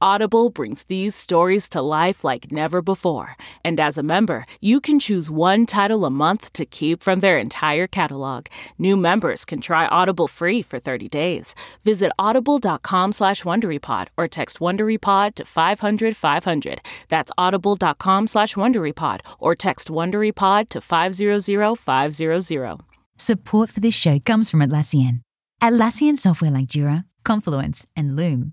Audible brings these stories to life like never before. And as a member, you can choose one title a month to keep from their entire catalog. New members can try Audible free for 30 days. Visit audible.com slash WonderyPod or text WonderyPod to 500 500. That's audible.com slash WonderyPod or text WonderyPod to 500 500. Support for this show comes from Atlassian. Atlassian software like Jira, Confluence, and Loom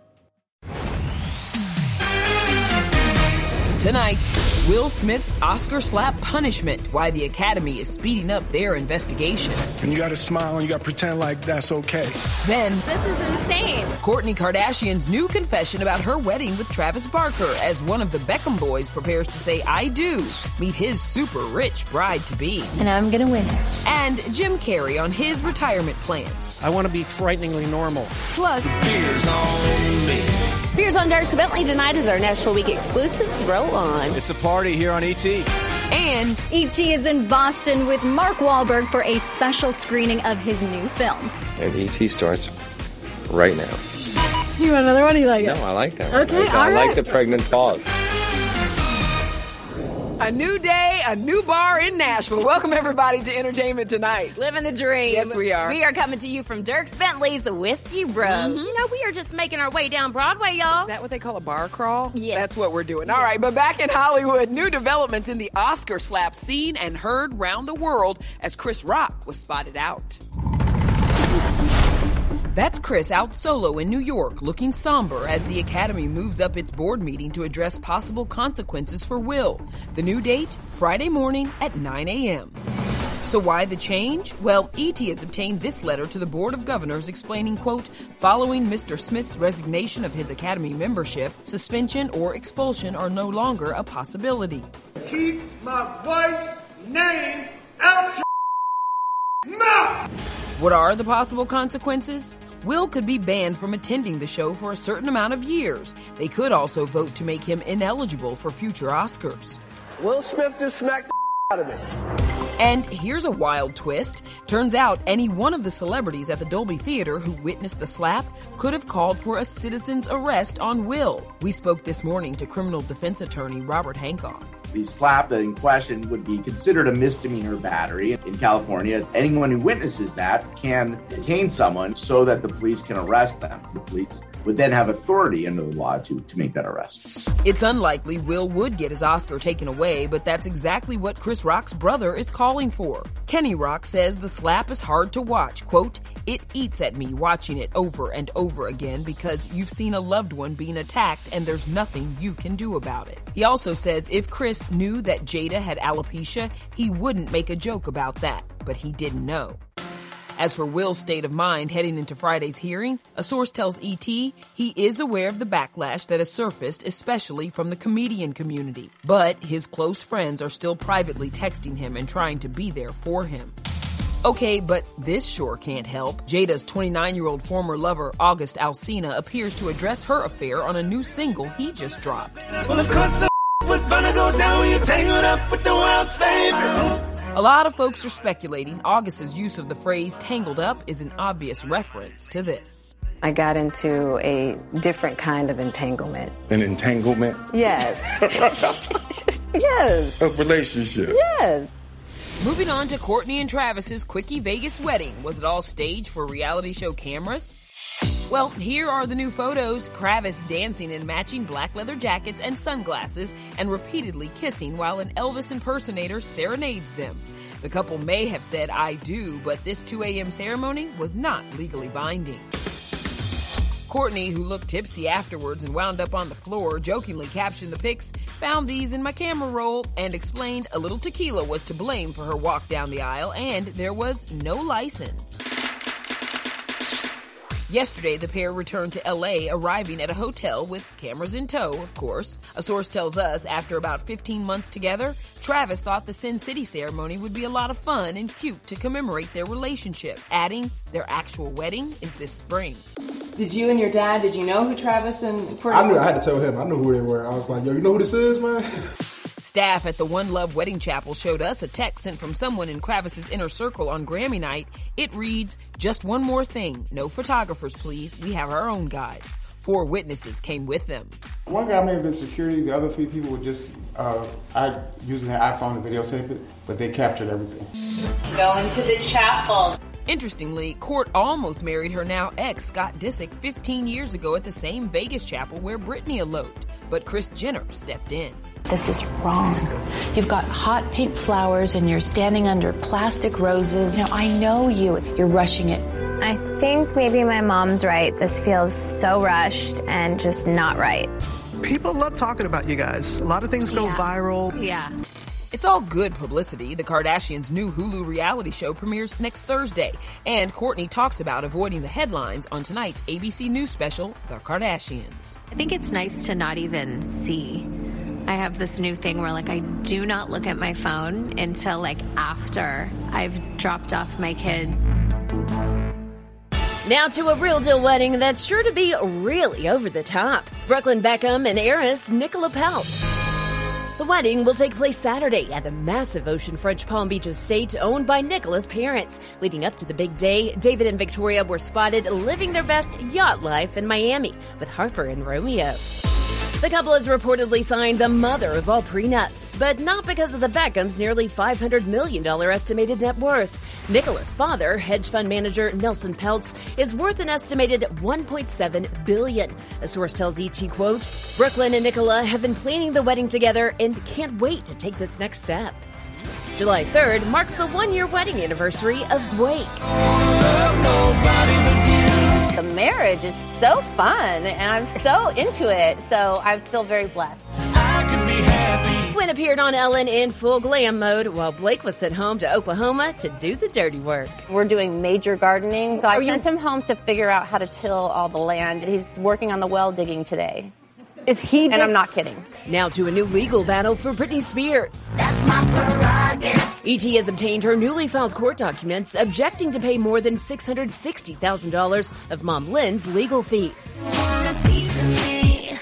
Tonight, Will Smith's Oscar slap punishment, why the Academy is speeding up their investigation. And you gotta smile and you gotta pretend like that's okay. Then, This is insane. Kourtney Kardashian's new confession about her wedding with Travis Barker as one of the Beckham boys prepares to say I do, meet his super rich bride to be. And I'm gonna win. And Jim Carrey on his retirement plans. I want to be frighteningly normal. Plus, Beers on Dierks Bentley tonight is our Nashville Week exclusives. Roll on. It's a party here on ET. and E.T. is in Boston with Mark Wahlberg for a special screening of his new film. And ET starts right now. You want another one? You like No, I like that one. Okay, I, I all like right. the pregnant pause. A new day, a new bar in Nashville. Welcome everybody to Entertainment Tonight. Living the dream. Yes, we are. We are coming to you from Dierks Bentley's Whiskey Row. Mm-hmm. You know, we are just making our way down Broadway, y'all. Is that what they call a bar crawl? Yes. That's what we're doing. All right, but back in Hollywood, new developments in the Oscar slap seen and heard round the world as Chris Rock was spotted out. That's Chris out solo in New York, looking somber as the Academy moves up its board meeting to address possible consequences for Will. The new date, Friday morning at 9 a.m. So why the change? Well, ET has obtained this letter to the Board of Governors explaining, quote, following Mr. Smith's resignation of his Academy membership, suspension or expulsion are no longer a possibility. Keep my wife's name out your mouth! What are the possible consequences? Will could be banned from attending the show for a certain amount of years. They could also vote to make him ineligible for future Oscars. Will Smith just smacked the out of me. And here's a wild twist. Turns out any one of the celebrities at the Dolby Theater who witnessed the slap could have called for a citizen's arrest on Will. We spoke this morning to criminal defense attorney Robert Hankoff. The slap in question would be considered a misdemeanor battery in California. Anyone who witnesses that can detain someone so that the police can arrest them. The police would then have authority under the law to, to make that arrest. It's unlikely Will would get his Oscar taken away, but that's exactly what Chris Rock's brother is calling for. Kenny Rock says the slap is hard to watch. Quote, it eats at me watching it over and over again because you've seen a loved one being attacked and there's nothing you can do about it. He also says if Chris knew that Jada had alopecia, he wouldn't make a joke about that, but he didn't know. As for Will's state of mind heading into Friday's hearing, a source tells ET he is aware of the backlash that has surfaced, especially from the comedian community. But his close friends are still privately texting him and trying to be there for him. Okay, but this sure can't help. Jada's 29 year old former lover, August Alsina, appears to address her affair on a new single he just dropped. Well, of course, was gonna go down when you tangled up with the world's favorite. A lot of folks are speculating August's use of the phrase tangled up is an obvious reference to this. I got into a different kind of entanglement. An entanglement? Yes. yes. A relationship? Yes. Moving on to Kourtney and Travis's quickie Vegas wedding. Was it all staged for reality show cameras? Well, here are the new photos. Travis dancing in matching black leather jackets and sunglasses and repeatedly kissing while an Elvis impersonator serenades them. The couple may have said I do, but this 2 a.m. ceremony was not legally binding. Kourtney, who looked tipsy afterwards and wound up on the floor, jokingly captioned the pics, found these in my camera roll, and explained a little tequila was to blame for her walk down the aisle and there was no license. Yesterday, the pair returned to LA, arriving at a hotel with cameras in tow, of course. A source tells us after about 15 months together, Travis thought the Sin City ceremony would be a lot of fun and cute to commemorate their relationship, adding their actual wedding is this spring. Did you and your dad, did you know who Travis and Kourtney I knew, I had to tell him, I knew who they were. I was like, yo, you know who this is, man? Staff at the One Love Wedding Chapel showed us a text sent from someone in Travis's inner circle on Grammy night. It reads, just one more thing. No photographers, please. We have our own guys. Four witnesses came with them. One guy may have been security. The other three people were just, uh, I using their iPhone to videotape it, but they captured everything. Go into the chapel. Interestingly, Court almost married her now ex, Scott Disick, 15 years ago at the same Vegas chapel where Britney eloped. But Kris Jenner stepped in. This is wrong. You've got hot pink flowers and you're standing under plastic roses. Now, I know you. You're rushing it. I think maybe my mom's right. This feels so rushed and just not right. People love talking about you guys. A lot of things go yeah. viral. Yeah. It's all good publicity. The Kardashians' new Hulu reality show premieres next Thursday, and Kourtney talks about avoiding the headlines on tonight's ABC News special, The Kardashians. I think it's nice to not even see I have this new thing where like I do not look at my phone until like after I've dropped off my kids. Now to a real deal wedding that's sure to be really over the top. Brooklyn Beckham and heiress Nicola Peltz. The wedding will take place Saturday at the massive oceanfront Palm Beach estate owned by Nicola's parents. Leading up to the big day, David and Victoria were spotted living their best yacht life in Miami with Harper and Romeo. The couple has reportedly signed the mother of all prenups, but not because of the Beckhams' nearly $500 million estimated net worth. Nicola's father, hedge fund manager Nelson Peltz, is worth an estimated 1.7 billion. A source tells ET, quote, Brooklyn and Nicola have been planning the wedding together and can't wait to take this next step. July 3rd marks the one-year wedding anniversary of Wake marriage is so fun and I'm so into it. So I feel very blessed. Gwen appeared on Ellen in full glam mode while Blake was sent home to Oklahoma to do the dirty work. We're doing major gardening, so I sent him home to figure out how to till all the land. He's working on the well digging today. Is he? And I'm not kidding. Now to a new legal battle for Britney Spears. That's my prerogative. ET has obtained her newly filed court documents objecting to pay more than $660,000 of Mom Lynn's legal fees.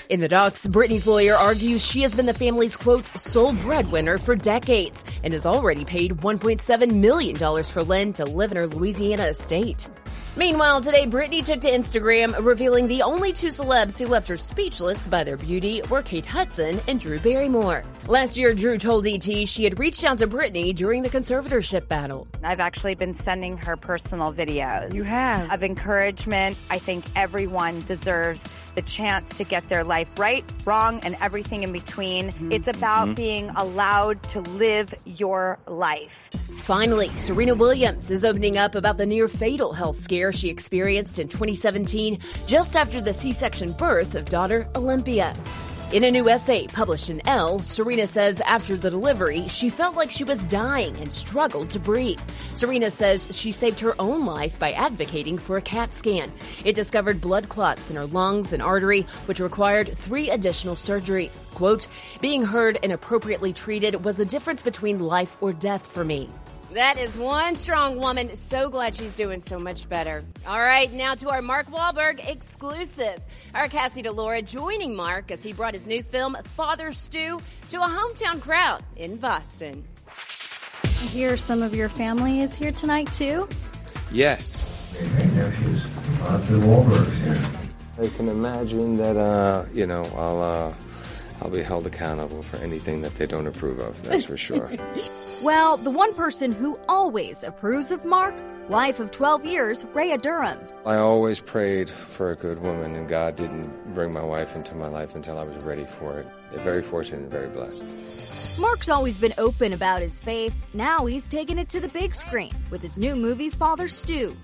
In the docs, Britney's lawyer argues she has been the family's quote, sole breadwinner for decades and has already paid $1.7 million for Lynn to live in her Louisiana estate. Meanwhile, today Britney took to Instagram, revealing the only two celebs who left her speechless by their beauty were Kate Hudson and Drew Barrymore. Last year, Drew told ET she had reached out to Britney during the conservatorship battle. I've actually been sending her personal videos. You have? Of encouragement. I think everyone deserves the chance to get their life right, wrong, and everything in between. Mm-hmm. It's about mm-hmm. being allowed to live your life. Finally, Serena Williams is opening up about the near fatal health scare she experienced in 2017 just after the C-section birth of daughter Olympia. In a new essay published in Elle, Serena says after the delivery, she felt like she was dying and struggled to breathe. Serena says she saved her own life by advocating for a CAT scan. It discovered blood clots in her lungs and artery, which required three additional surgeries. Quote, being heard and appropriately treated was the difference between life or death for me. That is one strong woman. So glad she's doing so much better. All right, now to our Mark Wahlberg exclusive. Our Cassie DiLaura joining Mark as he brought his new film, Father Stu, to a hometown crowd in Boston. I hear some of your family is here tonight, too. Yes. Hey, nephews. Lots of Wahlbergs here. I can imagine that, uh, you know, I'll, uh, I'll be held accountable for anything that they don't approve of, that's for sure. Well, the one person who always approves of Mark, wife of 12 years, Rhea Durham. I always prayed for a good woman, and God didn't bring my wife into my life until I was ready for it. They're very fortunate and very blessed. Mark's always been open about his faith. Now he's taken it to the big screen with his new movie, Father Stu.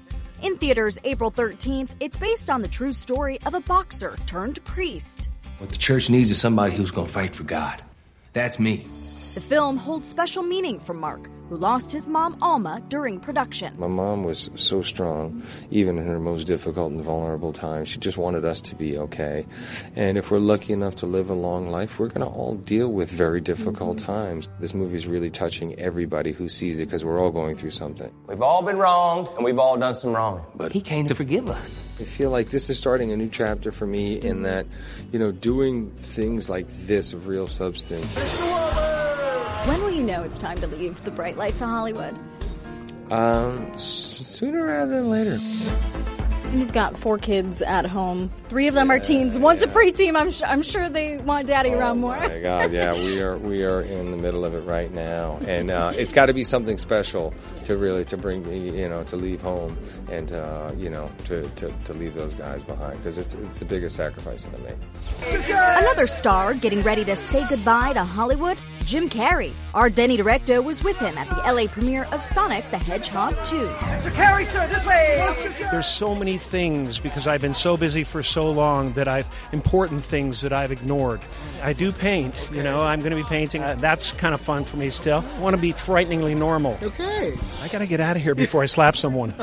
In theaters April 13th, it's based on the true story of a boxer turned priest. What the church needs is somebody who's going to fight for God. That's me. The film holds special meaning for Mark, who lost his mom Alma during production. My mom was so strong, even in her most difficult and vulnerable times. She just wanted us to be okay. And if we're lucky enough to live a long life, we're going to all deal with very difficult mm-hmm. times. This movie is really touching everybody who sees it because we're all going through something. We've all been wronged, and we've all done some wrong. But He came to forgive us. I feel like this is starting a new chapter for me in that, you know, doing things like this of real substance. When will you know it's time to leave the bright lights of Hollywood? Um, sooner rather than later. You've got four kids at home. Three of them are teens. One's a preteen. I'm, su- I'm sure they want daddy around more. Oh my God, yeah, we are we are in the middle of it right now, and uh, it's got to be something special to really to bring me, you know, to leave home and uh, you know to, to, to leave those guys behind because it's it's the biggest sacrifice that I made. Another star getting ready to say goodbye to Hollywood, Jim Carrey. Our Denny Directo was with him at the LA premiere of Sonic the Hedgehog 2. Mr. Carrey, sir, this way. There's so many things because I've been so busy for so long that I've important things that I've ignored. I do paint, you know, I'm going to be painting. Uh, that's kind of fun for me still. I want to be frighteningly normal. Okay. I got to get out of here before I slap someone.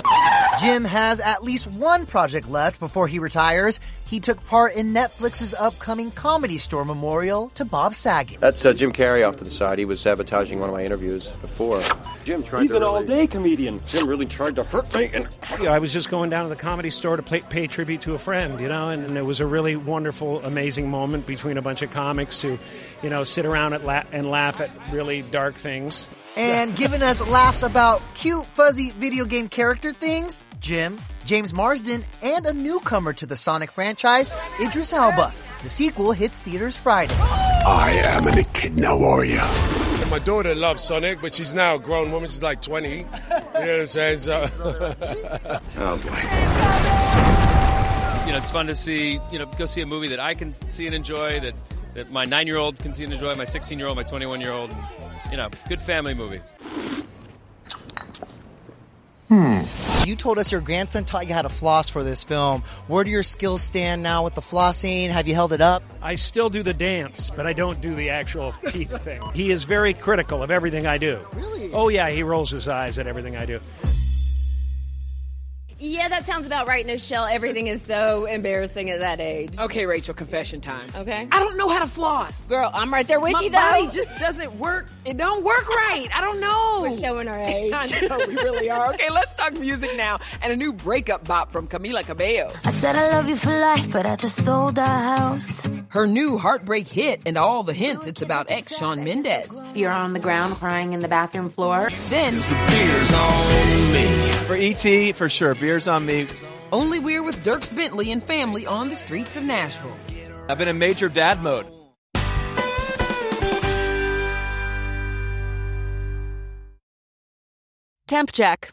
Jim has at least one project left before he retires. He took part in Netflix's upcoming Comedy Store memorial to Bob Saget. That's uh, Jim Carrey off to the side. He was sabotaging one of my interviews before. Jim tried He's to an really- all-day comedian. Jim really tried to hurt me, and Yeah, I was just going down to the comedy store to pay, pay tribute to a friend, you know, and, and it was a really wonderful, amazing moment between a bunch of comics who, you know, sit around at la- and laugh at really dark things. And giving us laughs about cute, fuzzy video game character things, Jim, James Marsden, and a newcomer to the Sonic franchise, Idris Elba. The sequel hits theaters Friday. I am an echidna warrior. My daughter loves Sonic, but she's now a grown woman. She's like 20. You know what I'm saying? So, oh boy. you know, it's fun to see, you know, go see a movie that I can see and enjoy, that, that my nine year old can see and enjoy, my 16 year old, my 21 year old. You know, good family movie. Hmm. You told us your grandson taught you how to floss for this film. Where do your skills stand now with the flossing? Have you held it up? I still do the dance, but I don't do the actual teeth thing. He is very critical of everything I do. Really? Oh, yeah, he rolls his eyes at everything I do. Yeah, that sounds about right, Nischelle. Everything is so embarrassing at that age. Okay, Rachel, confession time. Okay. I don't know how to floss. Girl, I'm right there with My you, though. body just doesn't work. It don't work right. I don't know. We're showing our age. I know, we really are. Okay, let's talk music now and a new breakup bop from Camila Cabello. I said I love you for life, but I just sold our house. Her new heartbreak hit and all the hints it's about ex Shawn Mendes. You're on the ground crying in the bathroom floor. Then Beers on me. For ET, for sure. Beers on me. only we're with Dierks Bentley and family on the streets of Nashville. I've been in major dad mode. Temp check.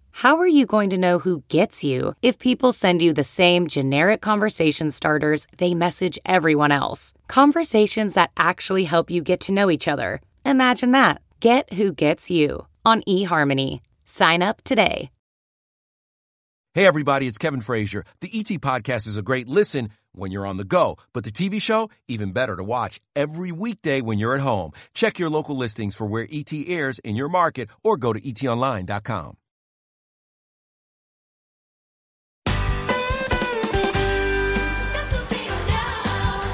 How are you going to know who gets you if people send you the same generic conversation starters they message everyone else? Conversations that actually help you get to know each other. Imagine that. Get who gets you on eHarmony. Sign up today. Hey, everybody, it's Kevin Frazier. The ET Podcast is a great listen when you're on the go, but the TV show, even better to watch every weekday when you're at home. Check your local listings for where ET airs in your market or go to etonline.com.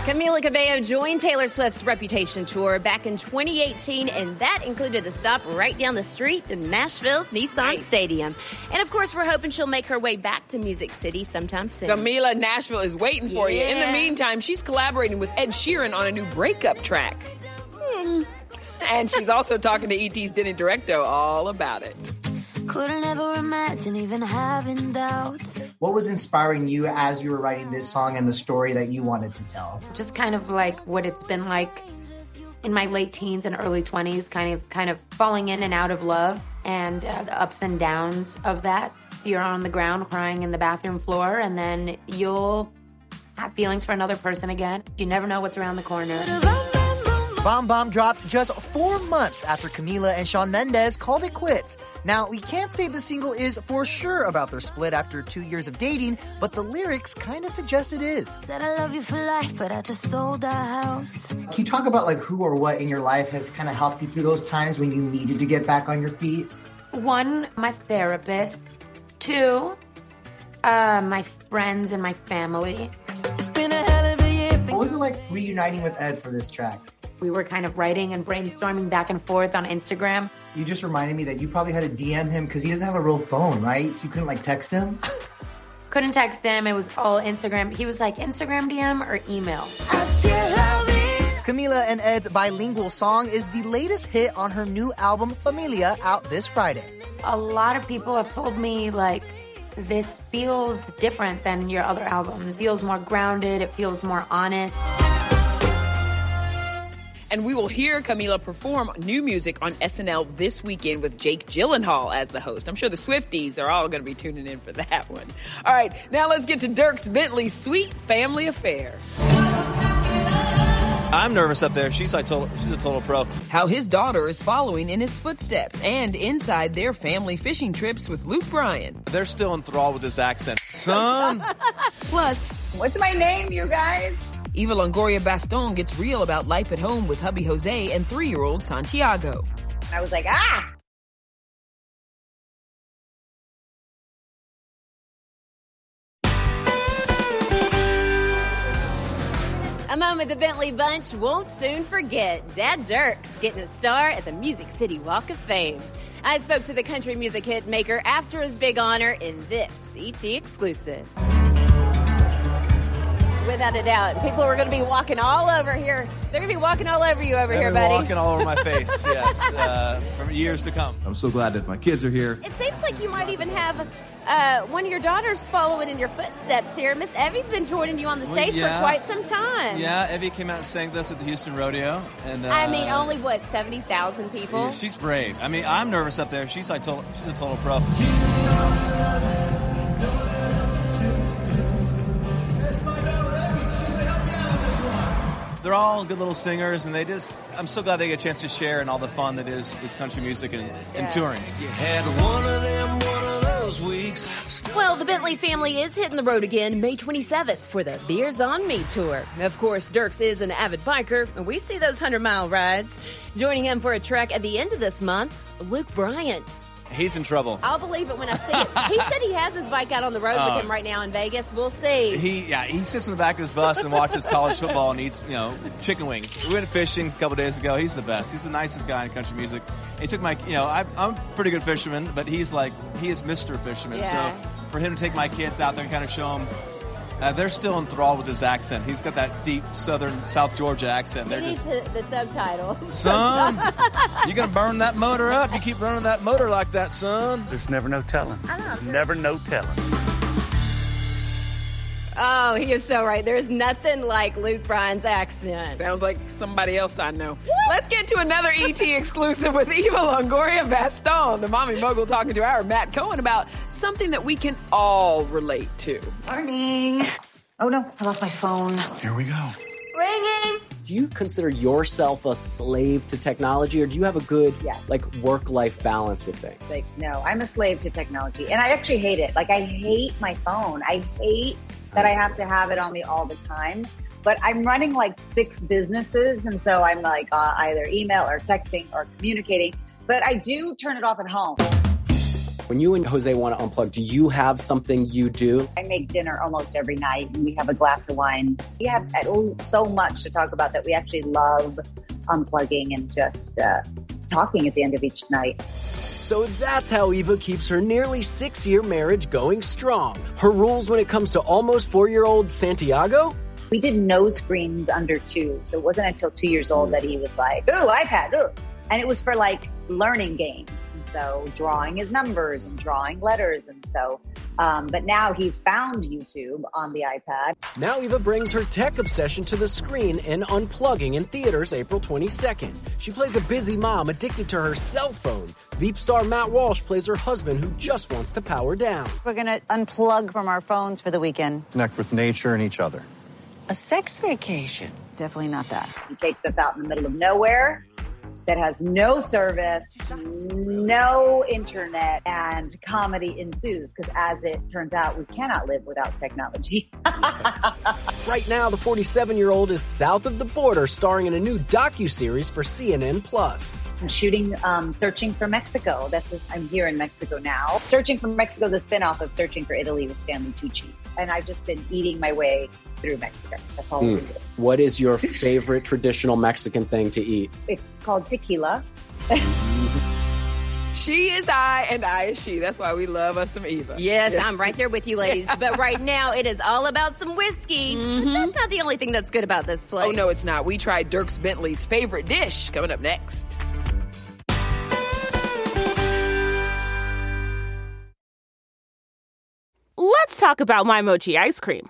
Camila Cabello joined Taylor Swift's Reputation tour back in 2018, and that included a stop right down the street in Nashville's Nissan nice. Stadium. And of course, we're hoping she'll make her way back to Music City sometime soon. Camila, Nashville is waiting for yeah. you. In the meantime, she's collaborating with Ed Sheeran on a new breakup track. Hmm. And she's also talking to ET's Denny Directo all about it. Couldn't ever imagine even having doubts. What was inspiring you as you were writing this song and the story that you wanted to tell? Just kind of like what it's been like in my late teens and early 20s, kind of kind of falling in and out of love and uh, the ups and downs of that. You're on the ground crying in the bathroom floor and then you'll have feelings for another person again. You never know what's around the corner. Bam Bam dropped just four months after Camila and Shawn Mendes called it quits. Now, we can't say the single is for sure about their split after two years of dating, but the lyrics kind of suggest it is. Said I love you for life, but I just sold our house. Can you talk about like who or what in your life has kind of helped you through those times when you needed to get back on your feet? One, my therapist. Two, uh, my friends and my family. It's been a hell of a year. What was it like reuniting with Ed for this track? We were kind of writing and brainstorming back and forth on Instagram. You just reminded me that you probably had to DM him because he doesn't have a real phone, right? So you couldn't like text him? couldn't text him. It was all Instagram. He was like Instagram DM or email. Camila and Ed's bilingual song is the latest hit on her new album Familia out this Friday. A lot of people have told me like this feels different than your other albums. It feels more grounded, it feels more honest. And we will hear Camila perform new music on SNL this weekend with Jake Gyllenhaal as the host. I'm sure the Swifties are all going to be tuning in for that one. All right, now let's get to Dierks Bentley's sweet family affair. I'm nervous up there. She's like total, she's a total pro. How his daughter is following in his footsteps and inside their family fishing trips with Luke Bryan. They're still enthralled with his accent. Son. Plus, what's my name, you guys? Eva Longoria Baston gets real about life at home with hubby Jose and three year old Santiago. I was like, ah! A moment the Bentley Bunch won't soon forget. Dad Dierks getting a star at the Music City Walk of Fame. I spoke to the country music hit maker after his big honor in this ET exclusive. Without a doubt. People are going to be walking all over here. They're going to be walking all over you over They're here, buddy. walking all over my face, yes, uh, for years to come. I'm so glad that my kids are here. It seems like you might even have uh, one of your daughters following in your footsteps here. Miss Evie's been joining you on the Well, stage yeah. for quite some time. Yeah, Evie came out and sang this at the Houston Rodeo, and uh, I mean, only what seventy thousand people. yeah, she's brave. I mean, I'm nervous up there. She's like total, she's a total pro. They're all good little singers, and they just, I'm so glad they get a chance to share and all the fun that is this country music and, and touring. You had one of them, one of those weeks. Well, the Bentley family is hitting the road again May 27th for the Beers on Me tour. Of course, Dierks is an avid biker, and we see those 100 mile rides. Joining him for a trek at the end of this month, Luke Bryan. He's in trouble. I'll believe it when I see it. He said he has his bike out on the road Oh. with uh, him right now in Vegas. We'll see. He yeah he sits in the back of his bus and watches college football and eats you know chicken wings. We went fishing a couple days ago. He's the best. He's the nicest guy in country music. He took my you know I, I'm a pretty good fisherman, but he's like he is Mr. Fisherman. Yeah. So for him to take my kids out there and kind of show them. Uh, they're still enthralled with his accent. He's got that deep Southern South Georgia accent. They're just the, the subtitle. son, you gonna burn that motor up. You keep running that motor like that, son. There's never no telling. I know. Never no telling. Oh, he is so right. There's nothing like Luke Bryan's accent. Sounds like somebody else I know. Let's get to another ET exclusive with Eva Longoria Baston, the mommy mogul, talking to our Matt Cohen about something that we can all relate to. Morning. Oh no, I lost my phone. Here we go. Do you consider yourself a slave to technology, or do you have a good Yes. like work-life balance with things? Like, no, I'm a slave to technology. And I actually hate it. Like, I hate my phone. I hate that I have to have it on me all the time. But I'm running like six businesses. And so I'm like uh, either email or texting or communicating. But I do turn it off at home. When you and Jose want to unplug, do you have something you do? I make dinner almost every night and we have a glass of wine. We have uh, so much to talk about that we actually love unplugging and just uh, talking at the end of each night. So that's how Eva keeps her nearly six-year marriage going strong. Her rules when it comes to almost four-year-old Santiago? We did no screens under two. So it wasn't until two years old that he was like, ooh, iPad, ooh. And it was for like learning games. And so drawing his numbers and drawing letters. And so, um, but now he's found YouTube on the iPad. Now Eva brings her tech obsession to the screen in Unplugging in theaters April 22nd. She plays a busy mom addicted to her cell phone. Veep star Matt Walsh plays her husband who just wants to power down. We're gonna unplug from our phones for the weekend. Connect with nature and each other. A sex vacation. Definitely not that. He takes us out in the middle of nowhere that has no service, no internet, and comedy ensues because as it turns out, we cannot live without technology. Right now, the 47-year-old is south of the border starring in a new docu-series for CNN Plus. I'm shooting um, Searching for Mexico. That's just, I'm here in Mexico now. Searching for Mexico, the spinoff of Searching for Italy with Stanley Tucci. And I've just been eating my way through Mexico. That's all we hmm. do. What is your favorite traditional Mexican thing to eat? It's called tequila. She is I and I is she. That's why we love us some Eva. Yes, I'm right there with you, ladies. But right now, it is all about some whiskey. But mm-hmm. that's not the only thing that's good about this place. Oh, no, it's not. We tried Dierks Bentley's favorite dish coming up next. Talk about my mochi ice cream.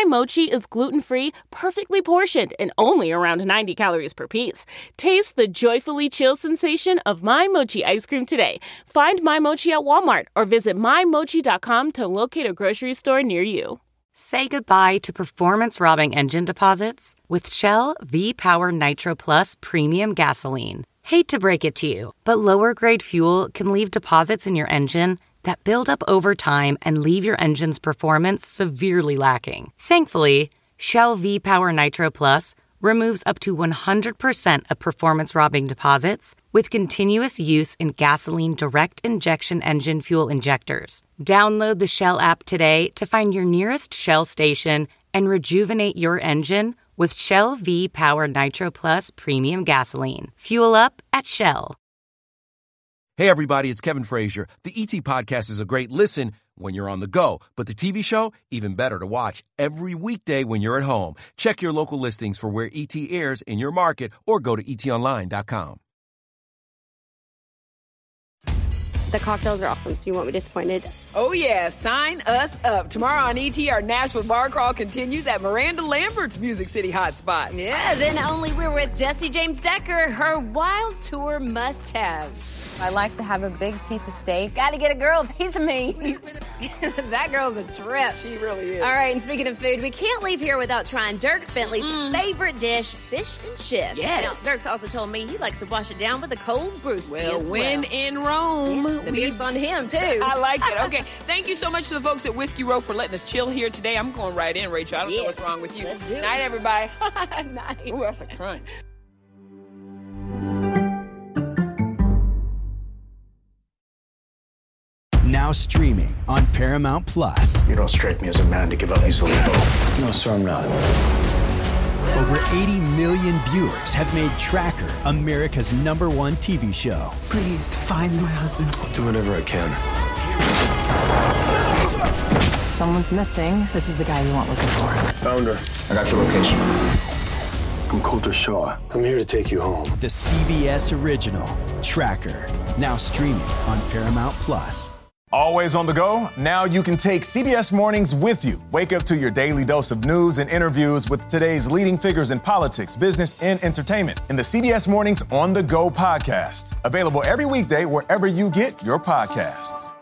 My mochi is gluten free, perfectly portioned, and only around 90 calories per piece. Taste the joyfully chill sensation of My Mochi ice cream today. Find My Mochi at Walmart or visit MyMochi.com to locate a grocery store near you. Say goodbye to performance robbing engine deposits with Shell V Power Nitro Plus Premium Gasoline. Hate to break it to you, but lower grade fuel can leave deposits in your engine that build up over time and leave your engine's performance severely lacking. Thankfully, Shell V Power Nitro Plus removes up to 100% of performance robbing deposits with continuous use in gasoline direct injection engine fuel injectors. Download the Shell app today to find your nearest Shell station and rejuvenate your engine with Shell V Power Nitro Plus Premium Gasoline. Fuel up at Shell. Hey, everybody, it's Kevin Frazier. The ET Podcast is a great listen when you're on the go, but the TV show, even better to watch every weekday when you're at home. Check your local listings for where ET airs in your market or go to etonline.com. The cocktails are awesome, so you won't be disappointed. Oh, yeah. Sign us up. Tomorrow on ET, our Nashville bar crawl continues at Miranda Lambert's Music City hotspot. Yeah, then only we're with Jessie James Decker, her wild tour must have. I like to have a big piece of steak. Gotta get a girl a piece of meat. that girl's a trip. She really is. All right, and speaking of food, we can't leave here without trying Dierks Bentley's mm. favorite dish, fish and chips. Yes. Now, Dierks also told me he likes to wash it down with a cold brewski Well, as when well. in Rome, Yeah, the beer's on him, too. I like it. Okay. Thank you so much to the folks at Whiskey Row for letting us chill here today. I'm going right in, Rachel. I don't know what's wrong with you. Let's do it. Night, everybody. Night. Ooh, that's a crunch. Now streaming on Paramount Plus. You don't strike me as a man to give up easily, Bo. No, sir, I'm not. Over 80 million viewers have made Tracker America's number one TV show. Please find my husband. I'll do whatever I can. Someone's missing. This is the guy you want looking for. Found her. I got your location. I'm Colter Shaw. I'm here to take you home. The CBS original, Tracker. Now streaming on Paramount Plus. Always on the go? Now you can take CBS Mornings with you. Wake up to your daily dose of news and interviews with today's leading figures in politics, business, and entertainment in the CBS Mornings On the Go podcast. Available every weekday wherever you get your podcasts.